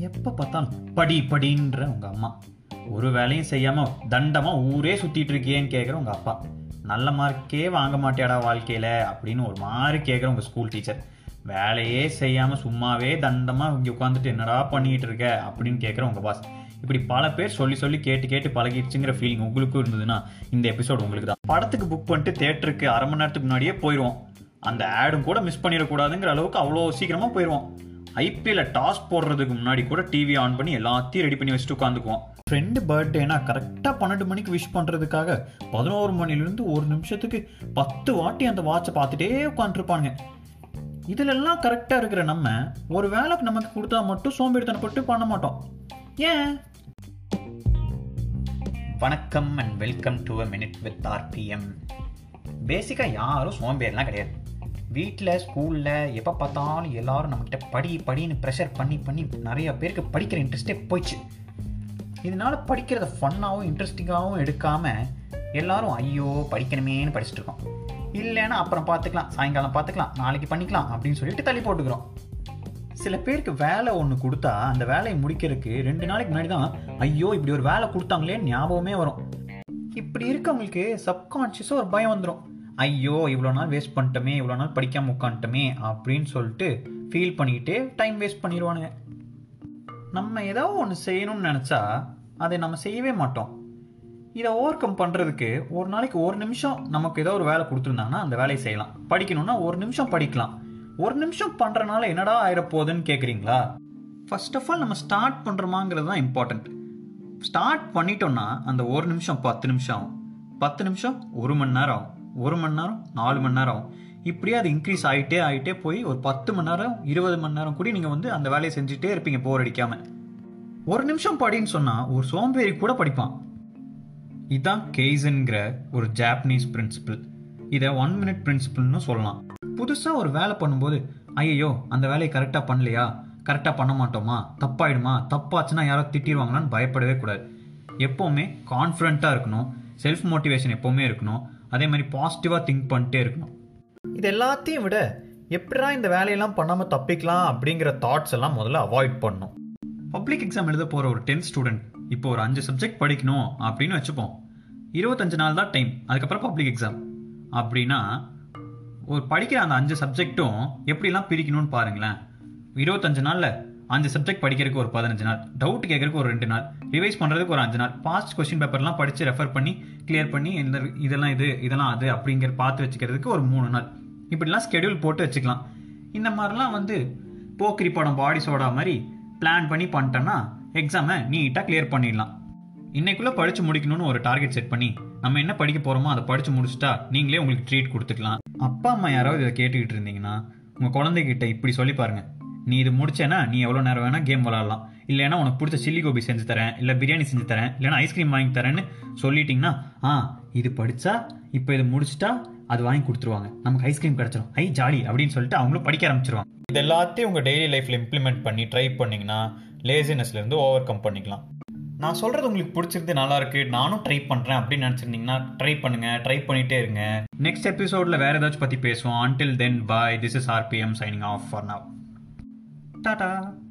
எப்போ பார்த்தாலும் படி படின்ற உங்க அம்மா. ஒரு வேலையும் செய்யாம தண்டமா ஊரே சுத்திட்டு இருக்கியேன்னு கேட்குற உங்க அப்பா. நல்ல மார்க்கே வாங்க மாட்டேடா வாழ்க்கையில அப்படின்னு ஒரு மாதிரி கேட்குற உங்க ஸ்கூல் டீச்சர் வேலையே செய்யாம சும்மாவே தண்டமா இங்கே உட்காந்துட்டு என்னடா பண்ணிட்டு இருக்க அப்படின்னு கேட்குற உங்க பாஸ் இப்படி பல பேர் சொல்லி சொல்லி கேட்டு கேட்டு பழகிடுச்சுங்கிற ஃபீலிங் உங்களுக்கும் இருந்ததுன்னா இந்த எபிசோட் உங்களுக்கு தான் படத்துக்கு புக் பண்ணிட்டு தேட்டருக்கு அரை மணி நேரத்துக்கு முன்னாடியே போயிடுவோம் அந்த ஆடும் கூட மிஸ் பண்ணிடக்கூடாதுங்கிற அளவுக்கு அவ்வளோ சீக்கிரமாக போயிடுவோம் ஐபிஎல்ல டாஸ் போடுறதுக்கு முன்னாடி கூட டிவி ஆன் பண்ணி எல்லாத்தையும் ரெடி பண்ணி வச்சுட்டு உட்காந்துக்குவோம் ஃப்ரெண்டு பர்த்டேனா கரெக்டாக பன்னெண்டு மணிக்கு விஷ் பண்ணுறதுக்காக பதினோரு மணிலேருந்து ஒரு நிமிஷத்துக்கு பத்து வாட்டி அந்த வாட்சை பார்த்துட்டே உட்காந்துருப்பானுங்க. இதிலெல்லாம் கரெக்டாக இருக்கிற நம்ம ஒரு வேலை நமக்கு கொடுத்தா மட்டும் சோம்பேறித்தனப்பட்டு பண்ண மாட்டோம். ஏன்? வணக்கம் and welcome to a minute with RPM பேசிக்காக யாரும் சோம்பேறிலாம் கிடையாது. வீட்டில் ஸ்கூலில் எப்போ பார்த்தாலும் எல்லாரும் நம்மக்கிட்ட படி படின்னு ப்ரெஷர் பண்ணி பண்ணி நிறையா பேருக்கு படிக்கிற இன்ட்ரெஸ்டே போயிடுச்சு இதனால படிக்கிறத ஃபன்னாகவும் இன்ட்ரெஸ்டிங்காகவும் எடுக்காமல் எல்லாரும் ஐயோ படிக்கணுமேன்னு படிச்சுட்டு இருக்கோம். இல்லைன்னா அப்புறம் பார்த்துக்கலாம் சாயங்காலம் பார்த்துக்கலாம் நாளைக்கு பண்ணிக்கலாம் அப்படின்னு சொல்லிட்டு தள்ளி போட்டுக்கிறோம். சில பேருக்கு வேலை ஒன்று கொடுத்தா அந்த வேலையை முடிக்கிறதுக்கு ரெண்டு நாளைக்கு முன்னாடி தான் ஐயோ இப்படி ஒரு வேலை கொடுத்தாங்களேன்னு ஞாபகமே வரும். இப்படி இருக்கவங்களுக்கு சப்கான்ஷியஸாக ஒரு பயம் வந்துடும் ஐயோ இவ்வளோ நாள் வேஸ்ட் பண்ணிட்டோமே இவ்வளோ நாள் படிக்காமல் உட்காந்துட்டோமே அப்படின்னு சொல்லிட்டு ஃபீல் பண்ணிக்கிட்டே டைம் வேஸ்ட் பண்ணிடுவானுங்க. நம்ம ஏதோ ஒன்று செய்யணும்னு நினச்சா அதை நம்ம செய்யவே மாட்டோம். இதை ஓவர் கம் பண்ணுறதுக்கு ஒரு நாளைக்கு ஒரு நிமிஷம் நமக்கு ஏதோ ஒரு வேலை கொடுத்துருந்தாங்கன்னா அந்த வேலையை செய்யலாம். படிக்கணும்னா ஒரு நிமிஷம் படிக்கலாம். ஒரு நிமிஷம் பண்ணுறனால என்னடா ஆயிடப்போகுதுன்னு கேட்குறீங்களா ஃபர்ஸ்ட் ஆஃப் ஆல் நம்ம ஸ்டார்ட் பண்ணுறோமாங்கிறது தான் இம்பார்ட்டண்ட் ஸ்டார்ட் பண்ணிட்டோம்னா அந்த ஒரு நிமிஷம் பத்து நிமிஷம் ஆகும். பத்து நிமிஷம் ஒரு மணி நேரம் ஆகும். ஒரு மணி நேரம் நாலு மணி நேரம் ஆகும். இப்படியே அது இன்க்ரீஸ் ஆகிட்டே ஆகிட்டே போய் ஒரு பத்து மணி நேரம் இருபது மணி நேரம் கூட நீங்கள் வந்து அந்த வேலையை செஞ்சுட்டே இருப்பீங்க போர் அடிக்காமல் ஒரு நிமிஷம் படின்னு சொன்னால் ஒரு சோம்பேறி கூட படிப்பான். இதுதான் கெய்சன்கிற ஒரு ஜாப்பனீஸ் பிரின்சிபிள் இதை ஒன் மினிட் பிரின்சிபிள்னு சொல்லலாம். புதுசாக ஒரு வேலை பண்ணும்போது ஐயோ அந்த வேலையை கரெக்டாக பண்ணலையா? கரெக்டாக பண்ண மாட்டோமா? தப்பாயிடுமா? தப்பாச்சுன்னா யாரோ திட்டிடுவாங்களான்னு பயப்படவே கூடாது. எப்போவுமே கான்ஃபிடண்ட்டாக இருக்கணும். செல்ஃப் மோட்டிவேஷன் எப்போவுமே இருக்கணும். அதே மாதிரி பாசிட்டிவாக திங்க் பண்ணிட்டே இருக்கணும். இது எல்லாத்தையும் விட எப்படா இந்த வேலையெல்லாம் பண்ணாமல் தப்பிக்கலாம் அப்படிங்கிற தாட்ஸ் எல்லாம் முதல்ல அவாய்ட் பண்ணணும். பப்ளிக் எக்ஸாம் எழுத போகிற ஒரு டென்த் ஸ்டூடெண்ட் இப்போ ஒரு அஞ்சு சப்ஜெக்ட் படிக்கணும் அப்படின்னு வச்சுப்போம். இருபத்தஞ்சு நாள் தான் டைம் அதுக்கப்புறம் பப்ளிக் எக்ஸாம் அப்படின்னா ஒரு படிக்கிற அந்த அஞ்சு சப்ஜெக்ட்டும் எப்படிலாம் பிரிக்கணும்னு பாருங்களேன். இருபத்தஞ்சு நாளில் அஞ்சு சப்ஜெக்ட் படிக்கிறதுக்கு ஒரு பதினஞ்சு நாள் டவுட் கேட்கறதுக்கு ஒரு ரெண்டு நாள் ரிவைஸ் பண்ணுறதுக்கு ஒரு அஞ்சு நாள் பாஸ்ட் கொஸ்டின் பேப்பர்லாம் படித்து ரெஃபர் பண்ணி கிளியர் பண்ணி இந்த இதெல்லாம் இது இதெல்லாம் அது அப்படிங்கிற பார்த்து வச்சுக்கிறதுக்கு ஒரு மூணு நாள். இப்படிலாம் ஸ்கெடியூல் போட்டு வச்சுக்கலாம். இந்த மாதிரிலாம் வந்து போக்கிரி படம் பாடி சோடா மாதிரி பிளான் பண்ணி பண்ணிட்டோன்னா எக்ஸாமை நீட்டாக கிளியர் பண்ணிடலாம். இன்னைக்குள்ளே படித்து முடிக்கணும்னு ஒரு டார்கெட் செட் பண்ணி நம்ம என்ன படிக்க போகிறோமோ அதை படித்து முடிச்சுட்டா நீங்களே உங்களுக்கு ட்ரீட் கொடுத்துக்கலாம். அப்பா அம்மா யாராவது இதை கேட்டுக்கிட்டு இருந்தீங்கன்னா உங்கள் குழந்தைகிட்ட இப்படி சொல்லி பாருங்க. நீ இது முடிச்சேன்னா நீ எவ்வளோ நேரம் வேணால் கேம் விளாட்லாம் இல்லைன்னா உனக்கு பிடிச்ச சில்லி கோபி செஞ்சு தரேன் இல்லை பிரியாணி செஞ்சு தரேன் இல்லைன்னா ஐஸ்கிரீம் வாங்கி தரேன்னு சொல்லிட்டீங்கன்னா ஆ இது படித்தா இப்போ இது முடிச்சிட்டா அது வாங்கி கொடுத்துருவாங்க. நமக்கு ஐஸ்கிரீம் கிடச்சிரும். ஐ ஜாலி அப்படின்னு சொல்லிட்டு அவங்களும் படிக்க ஆரம்பிச்சிருவாங்க. இது எல்லாத்தையும் உங்கள் டெய்லி லைஃப்பில் இம்ப்ளிமெண்ட் பண்ணி ட்ரை பண்ணிங்கன்னா லேசினஸ்லேருந்து ஓவர் கம் பண்ணிக்கலாம். நான் சொல்கிறது உங்களுக்கு பிடிச்சிருந்து நல்லா இருக்கு. நானும் ட்ரை பண்ணுறேன் அப்படின்னு நினச்சிருந்தீங்கன்னா ட்ரை பண்ணுங்க ட்ரை பண்ணிட்டே இருங்க. நெக்ஸ்ட் எபிசோடில் வேறு ஏதாச்சும் பற்றி பேசுவோம். Until then bye this is RPM signing off for now Ta-da!